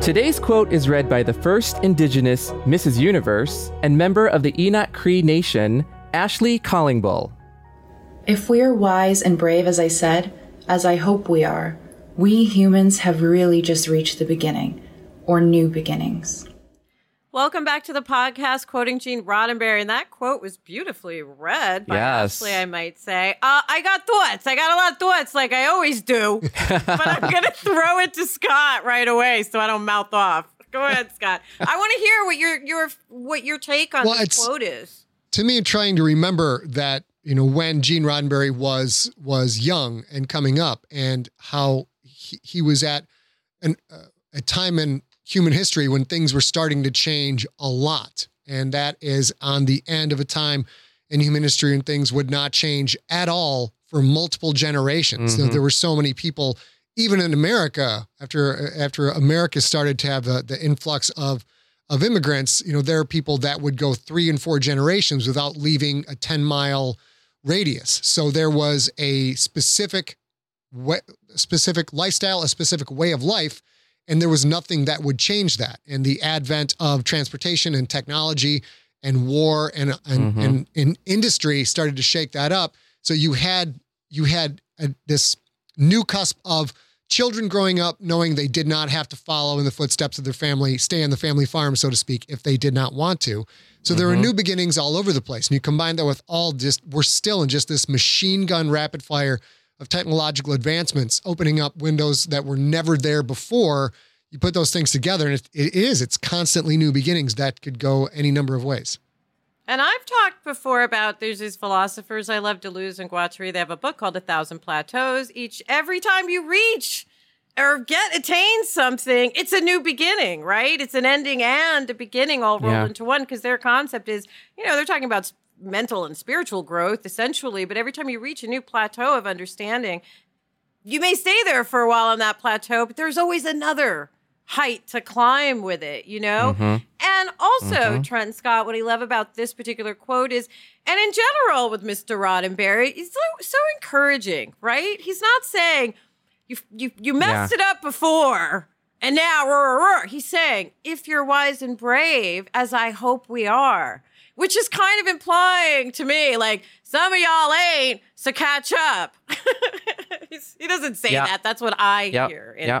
Today's quote is read by the first Indigenous Mrs. Universe and member of the Enoch Cree Nation, Ashley Callingbull. If we are wise and brave, as I said, as I hope we are, we humans have really just reached the beginning, or new beginnings. Welcome back to the podcast, quoting Gene Roddenberry. And that quote was beautifully read by yes. Ashley, I might say. Uh, I got thoughts. I got a lot of thoughts, like I always do. but I'm going to throw it to Scott right away so I don't mouth off. Go ahead, Scott. I want to hear what your your what your take on well, this quote is. To me, trying to remember that you know when Gene Roddenberry was was young and coming up, and how he, he was at an, uh, a time in human history when things were starting to change a lot. And that is on the end of a time in human history when things would not change at all for multiple generations. Mm-hmm. there were so many people, even in America, after after America started to have the, the influx of of immigrants, you know, there are people that would go three and four generations without leaving a 10 mile radius. So there was a specific way, specific lifestyle, a specific way of life and there was nothing that would change that. And the advent of transportation and technology and war and and, mm-hmm. and, and industry started to shake that up. So you had you had a, this new cusp of children growing up knowing they did not have to follow in the footsteps of their family, stay on the family farm, so to speak, if they did not want to. So mm-hmm. there were mm-hmm. new beginnings all over the place. And you combine that with all just, we're still in just this machine gun rapid fire of technological advancements, opening up windows that were never there before. You put those things together, and it, it is, it's constantly new beginnings that could go any number of ways. And I've talked before about there's these philosophers I love, Deleuze and Guattari. They have a book called A Thousand Plateaus. Each every time you reach or get attain something, it's a new beginning, right? It's an ending and a beginning all rolled yeah. into one because their concept is, you know, they're talking about mental and spiritual growth essentially, but every time you reach a new plateau of understanding, you may stay there for a while on that plateau, but there's always another height to climb with it, you know? Mm-hmm. And also, mm-hmm. Trent Scott, what I love about this particular quote is, and in general with Mr. Roddenberry, he's so, so encouraging, right? He's not saying, you, you, you messed yeah. it up before. And now, rah, rah, rah. he's saying, if you're wise and brave, as I hope we are, which is kind of implying to me like some of y'all ain't, so catch up. he doesn't say yep. that. That's what I yep. hear. Yeah.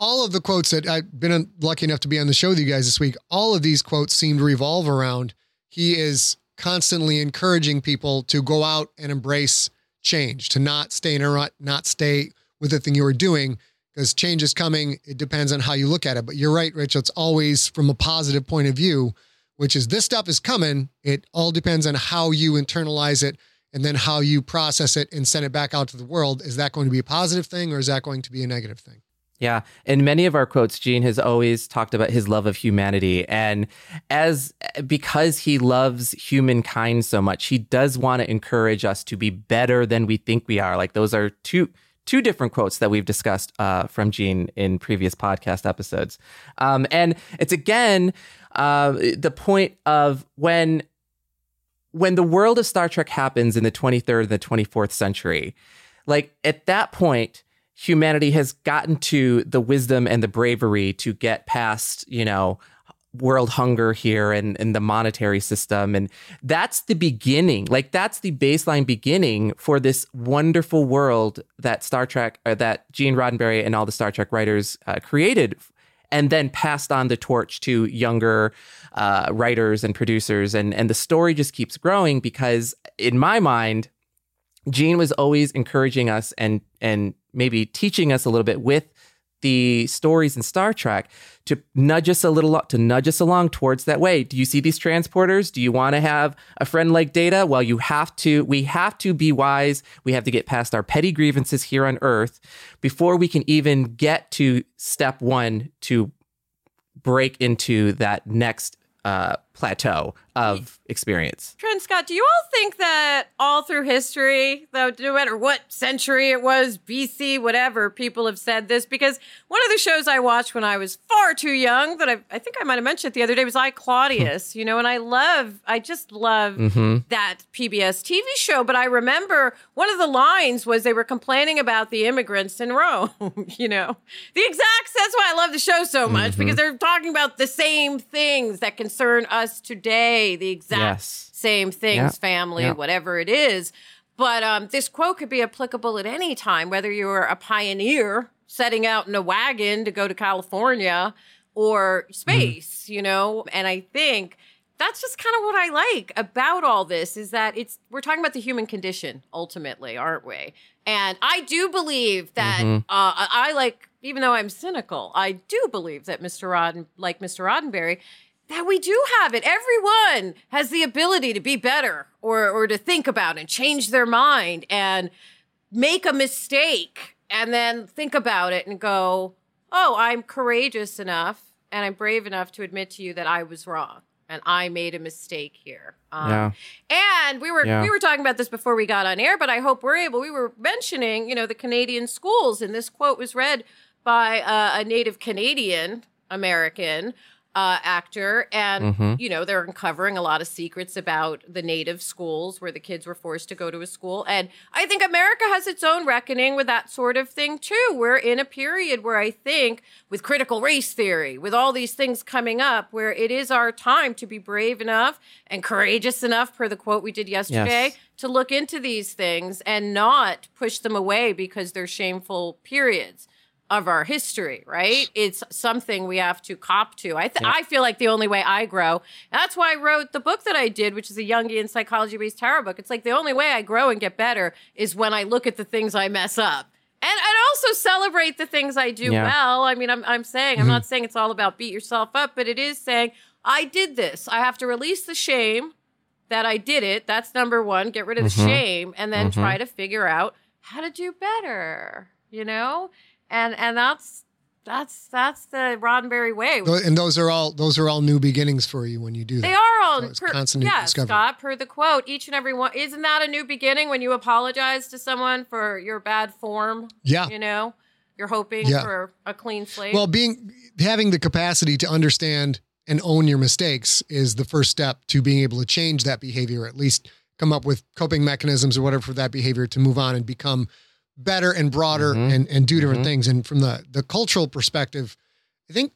All of the quotes that I've been uh, lucky enough to be on the show with you guys this week, all of these quotes seem to revolve around he is constantly encouraging people to go out and embrace change, to not stay in a rut, not stay with the thing you were doing, because change is coming. It depends on how you look at it. But you're right, Rich. It's always from a positive point of view which is this stuff is coming. It all depends on how you internalize it and then how you process it and send it back out to the world. Is that going to be a positive thing or is that going to be a negative thing? Yeah. In many of our quotes, Gene has always talked about his love of humanity. And as because he loves humankind so much, he does want to encourage us to be better than we think we are. Like those are two two different quotes that we've discussed uh, from Gene in previous podcast episodes. Um, and it's again uh, the point of when when the world of Star Trek happens in the 23rd and the 24th century, like at that point, humanity has gotten to the wisdom and the bravery to get past, you know, world hunger here and, and the monetary system. And that's the beginning. Like that's the baseline beginning for this wonderful world that Star Trek, or that Gene Roddenberry and all the Star Trek writers uh, created and then passed on the torch to younger uh, writers and producers. And, and the story just keeps growing because in my mind, Gene was always encouraging us and and maybe teaching us a little bit with the stories in Star Trek to nudge us a little to nudge us along towards that way. Do you see these transporters? Do you want to have a friend like Data? Well, you have to we have to be wise. We have to get past our petty grievances here on Earth before we can even get to step 1 to break into that next uh, plateau of experience. Trent Scott, do you all think that all through history, though, no matter what century it was, BC, whatever, people have said this? Because one of the shows I watched when I was far too young, that I, I think I might have mentioned it the other day, was I Claudius, you know, and I love, I just love Mm-hmm. that PBS TV show. But I remember one of the lines was they were complaining about the immigrants in Rome, you know, the exact, that's why I love the show so much, because they're talking about the same things that concern us today, the exact Yes. same things, Yeah. family, Yeah. whatever it is. But um, this quote could be applicable at any time, whether you're a pioneer setting out in a wagon to go to California or space, you know? And I think that's just kind of what I like about all this is that it's we're talking about the human condition ultimately, aren't we? And I do believe that uh, I I like, even though I'm cynical, I do believe that Mr. Rodden, like Mr. Roddenberry, that we do have it. Everyone has the ability to be better or or to think about and change their mind and make a mistake and then think about it and go, "Oh, I'm courageous enough and I'm brave enough to admit to you that I was wrong and I made a mistake here." Um, Yeah. and we were Yeah. we were talking about this before we got on air, but I hope we're able. We were mentioning, you know, the Canadian schools, and this quote was read by uh, a native Canadian American uh, actor, and Mhm. you know they're uncovering a lot of secrets about the native schools where the kids were forced to go to a school. And I think America has its own reckoning with that sort of thing too. We're in a period where I think, with critical race theory, with all these things coming up, where it is our time to be brave enough and courageous enough, per the quote we did yesterday, Yes. to look into these things and not push them away because they're shameful periods of our history, right? It's something we have to cop to. I th- I feel like the only way I grow. That's why I wrote the book that I did, which is a Jungian psychology based tarot book. It's like the only way I grow and get better is when I look at the things I mess up. And and also celebrate the things I do Yeah. well. I mean, I'm I'm saying I'm not saying it's all about beat yourself up, but it is saying I did this. I have to release the shame that I did it. That's number one. Get rid of the Mhm. shame and then Mhm. try to figure out how to do better. You know, and and that's that's that's the Roddenberry way. And those are all those are all new beginnings for you when you do that. They are all So it's per, constant yeah, discovery. Scott. Per the quote, each and every one isn't that a new beginning when you apologize to someone for your bad form? Yeah. you know, you're hoping Yeah. for a clean slate. Well, being having the capacity to understand and own your mistakes is the first step to being able to change that behavior, at least come up with coping mechanisms or whatever for that behavior to move on and become better and broader Mhm. and, and do different Mhm. things. And from the the cultural perspective, I think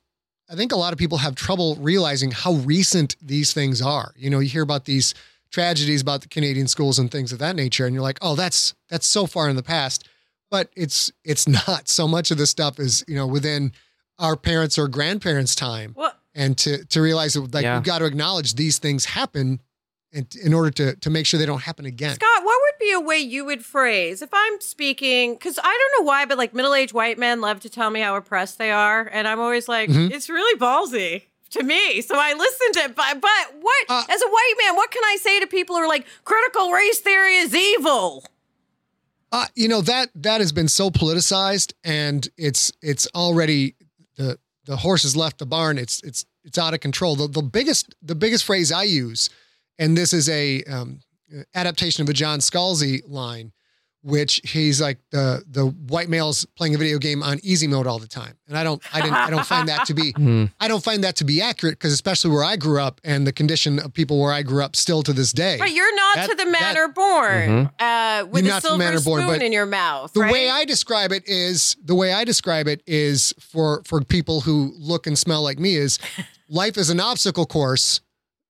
I think a lot of people have trouble realizing how recent these things are. You know, you hear about these tragedies about the Canadian schools and things of that nature, and you're like, oh, that's that's so far in the past. But it's it's not. So much of this stuff is, you know, within our parents' or grandparents' time. well, And to to realize that like Yeah. we've got to acknowledge these things happen and in order to to make sure they don't happen again. Scott, what would be a way you would phrase if I'm speaking? Because I don't know why, but like middle aged white men love to tell me how oppressed they are. And I'm always like, Mhm. it's really ballsy to me. So I listen to it. But, but what, Uh, as a white man, what can I say to people who are like, critical race theory is evil? Uh, you know that that has been so politicized, and it's it's already the the horse has left the barn. It's it's it's out of control. The the biggest the biggest phrase I use, and this is a um, adaptation of a John Scalzi line, which he's like the the white males playing a video game on easy mode all the time, and I don't I didn't I don't find that to be Hmm. I don't find that to be accurate because especially where I grew up and the condition of people where I grew up still to this day. Right, you're not That- to the that- manner born uh, with You're a not to the silver manner born, spoon in your mouth. The right? way I describe it is the way I describe it is for for people who look and smell like me is life is an obstacle course.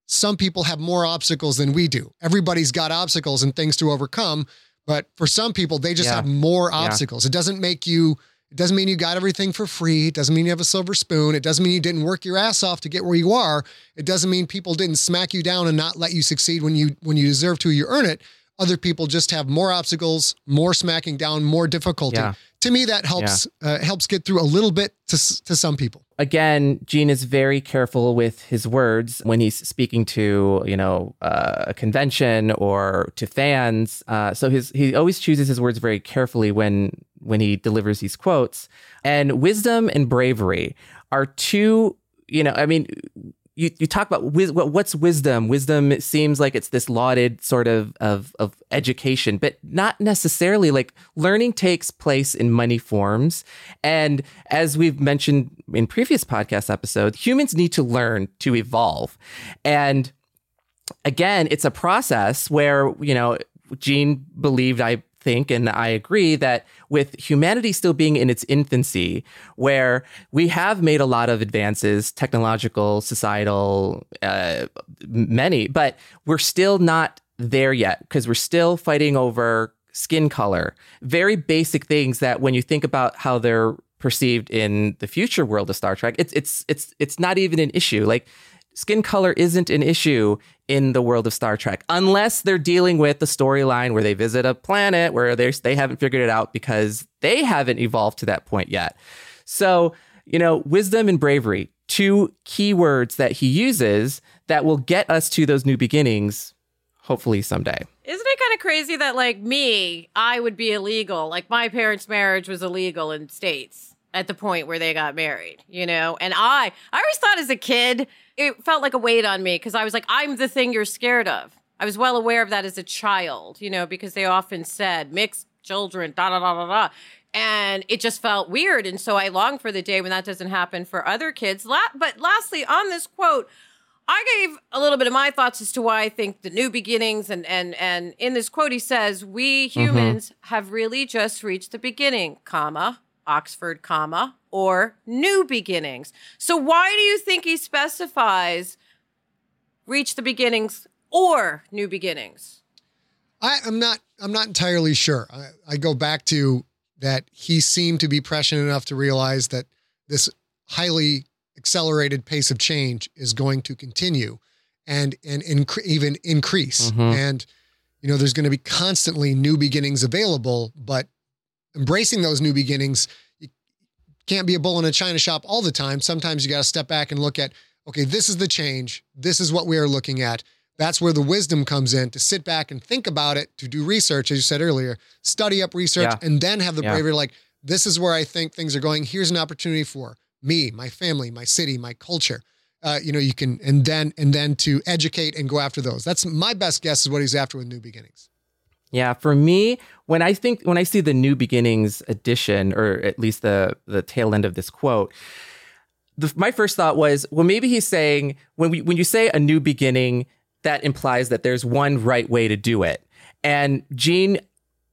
Some people have more obstacles than we do. Everybody's got obstacles and things to overcome, but for some people, they just Yeah. have more Yeah. obstacles. It doesn't make you. It doesn't mean you got everything for free. It doesn't mean you have a silver spoon. It doesn't mean you didn't work your ass off to get where you are. It doesn't mean people didn't smack you down and not let you succeed when you when you deserve to. You earn it. Other people just have more obstacles, more smacking down, more difficulty. Yeah. To me, that helps uh, helps get through a little bit to to some people. Again, Gene is very careful with his words when he's speaking to, you know, uh, a convention or to fans. Uh, so his he always chooses his words very carefully when when he delivers these quotes. And wisdom and bravery are two, you know, I mean. You, you talk about wis- what's wisdom. Wisdom it seems like it's this lauded sort of, of of education, but not necessarily. Like learning takes place in many forms, and as we've mentioned in previous podcast episodes, humans need to learn to evolve. And again, it's a process where, you know, Gene believed, I think, and I agree that with humanity still being in its infancy, where we have made a lot of advances, technological, societal, uh, many, but we're still not there yet because we're still fighting over skin color, very basic things that when you think about how they're perceived in the future world of Star Trek, it's it's it's it's not even an issue. Like skin color isn't an issue in the world of Star Trek unless they're dealing with the storyline where they visit a planet where they they haven't figured it out because they haven't evolved to that point yet. So, you know, wisdom and bravery, two keywords that he uses that will get us to those new beginnings hopefully someday. Isn't it kind of crazy that, like me, I would be illegal? Like my parents' marriage was illegal in states at the point where they got married, you know? And I, I always thought as a kid, it felt like a weight on me because I was like, I'm the thing you're scared of. I was well aware of that as a child, you know, because they often said mixed children, da da da da da. And it just felt weird. And so I long for the day when that doesn't happen for other kids. La- but lastly, on this quote, I gave a little bit of my thoughts as to why I think the new beginnings and and and in this quote he says we mm-hmm. humans have really just reached the beginning, comma, Oxford, comma, or new beginnings. So why do you think he specifies reach the beginnings or new beginnings? I, I'm not. I'm not entirely sure. I, I go back to that he seemed to be prescient enough to realize that this highly accelerated pace of change is going to continue, and and incre- even increase. Mhm. And you know, there's going to be constantly new beginnings available, but embracing those new beginnings, you can't be a bull in a china shop all the time. Sometimes you got to step back and look at, okay, this is the change. This is what we are looking at. That's where the wisdom comes in to sit back and think about it, to do research, as you said earlier, study up research, Yeah. and then have the Yeah. bravery like, this is where I think things are going. Here's an opportunity for me, my family, my city, my culture. Uh, you know, you can, and then, and then to educate and go after those. That's my best guess is what he's after with new beginnings. Yeah, for me, when I think when I see the New Beginnings edition, or at least the the tail end of this quote, the, my first thought was, well, maybe he's saying when we when you say a new beginning, that implies that there's one right way to do it. And Gene,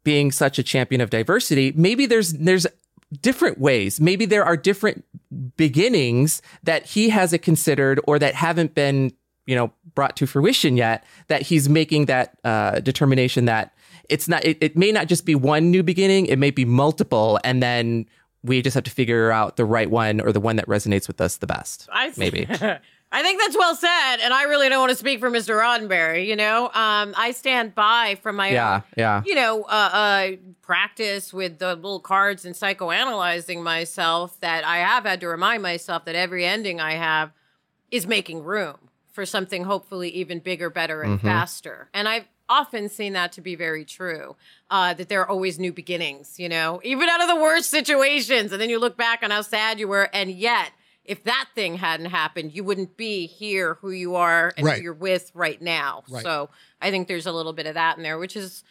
being such a champion of diversity, maybe there's there's different ways. Maybe there are different beginnings that he hasn't considered or that haven't been, you know, brought to fruition yet. That he's making that uh, determination that it's not. It, it may not just be one new beginning. It may be multiple, and then we just have to figure out the right one or the one that resonates with us the best. I th- Maybe. I think that's well said, and I really don't want to speak for Mr. Roddenberry. You know, um, I stand by from my Yeah, own, yeah. you know, uh, uh, practice with the little cards and psychoanalyzing myself. That I have had to remind myself that every ending I have is making room for something hopefully even bigger, better, and faster. And I've often seen that to be very true. Uh, that there are always new beginnings. You know, even out of the worst situations, and then you look back on how sad you were, and yet if that thing hadn't happened, you wouldn't be here who you are and Right. who you're with right now. Right. So I think there's a little bit of that in there, which is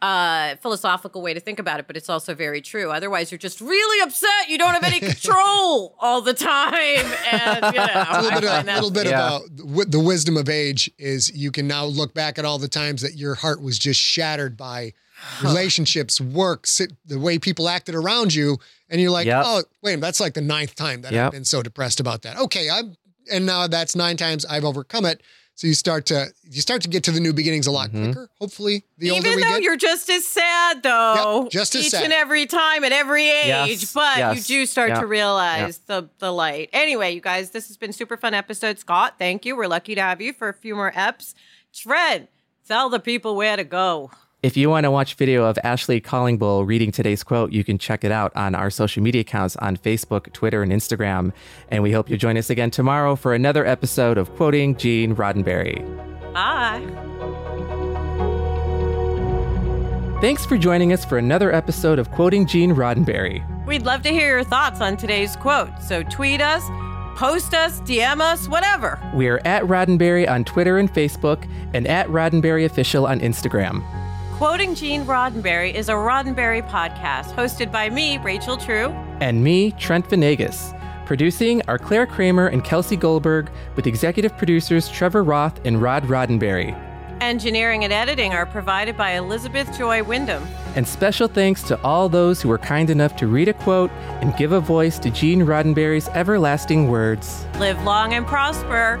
a philosophical way to think about it, but it's also very true. Otherwise, you're just really upset. You don't have any control all the time. And, you know, a little bit, a little bit Yeah. Uh, about wi- the wisdom of age is you can now look back at all the times that your heart was just shattered by relationships, work, sit, the way people acted around you, and you're like, Yep. oh, wait, that's like the ninth time that Yep. I've been so depressed about that. Okay, I'm and now that's nine times I've overcome it. So you start to you start to get to the new beginnings a lot mm-hmm. quicker. Hopefully, the older Even we though get. you're just as sad, though, Yep, just as each sad. and every time at every age, Yes, but yes, you do start yeah, to realize the the light. Anyway, you guys, this has been super fun episode. Scott, thank you. We're lucky to have you for a few more eps. Fred, tell the people where to go. If you want to watch video of Ashley Callingbull reading today's quote, you can check it out on our social media accounts on Facebook, Twitter, and Instagram. And we hope you join us again tomorrow for another episode of Quoting Gene Roddenberry. Bye. Thanks for joining us for another episode of Quoting Gene Roddenberry. We'd love to hear your thoughts on today's quote. So tweet us, post us, DM us, whatever. We are at Roddenberry on Twitter and Facebook, and at Roddenberry Official on Instagram. Quoting Gene Roddenberry is a Roddenberry podcast hosted by me, Rachel True. and me, Trent Venegas. Producing are Claire Kramer and Kelsey Goldberg, with executive producers Trevor Roth and Rod Roddenberry. Engineering and editing are provided by Elizabeth Joy Wyndham. And special thanks to all those who were kind enough to read a quote and give a voice to Gene Roddenberry's everlasting words. Live long and prosper.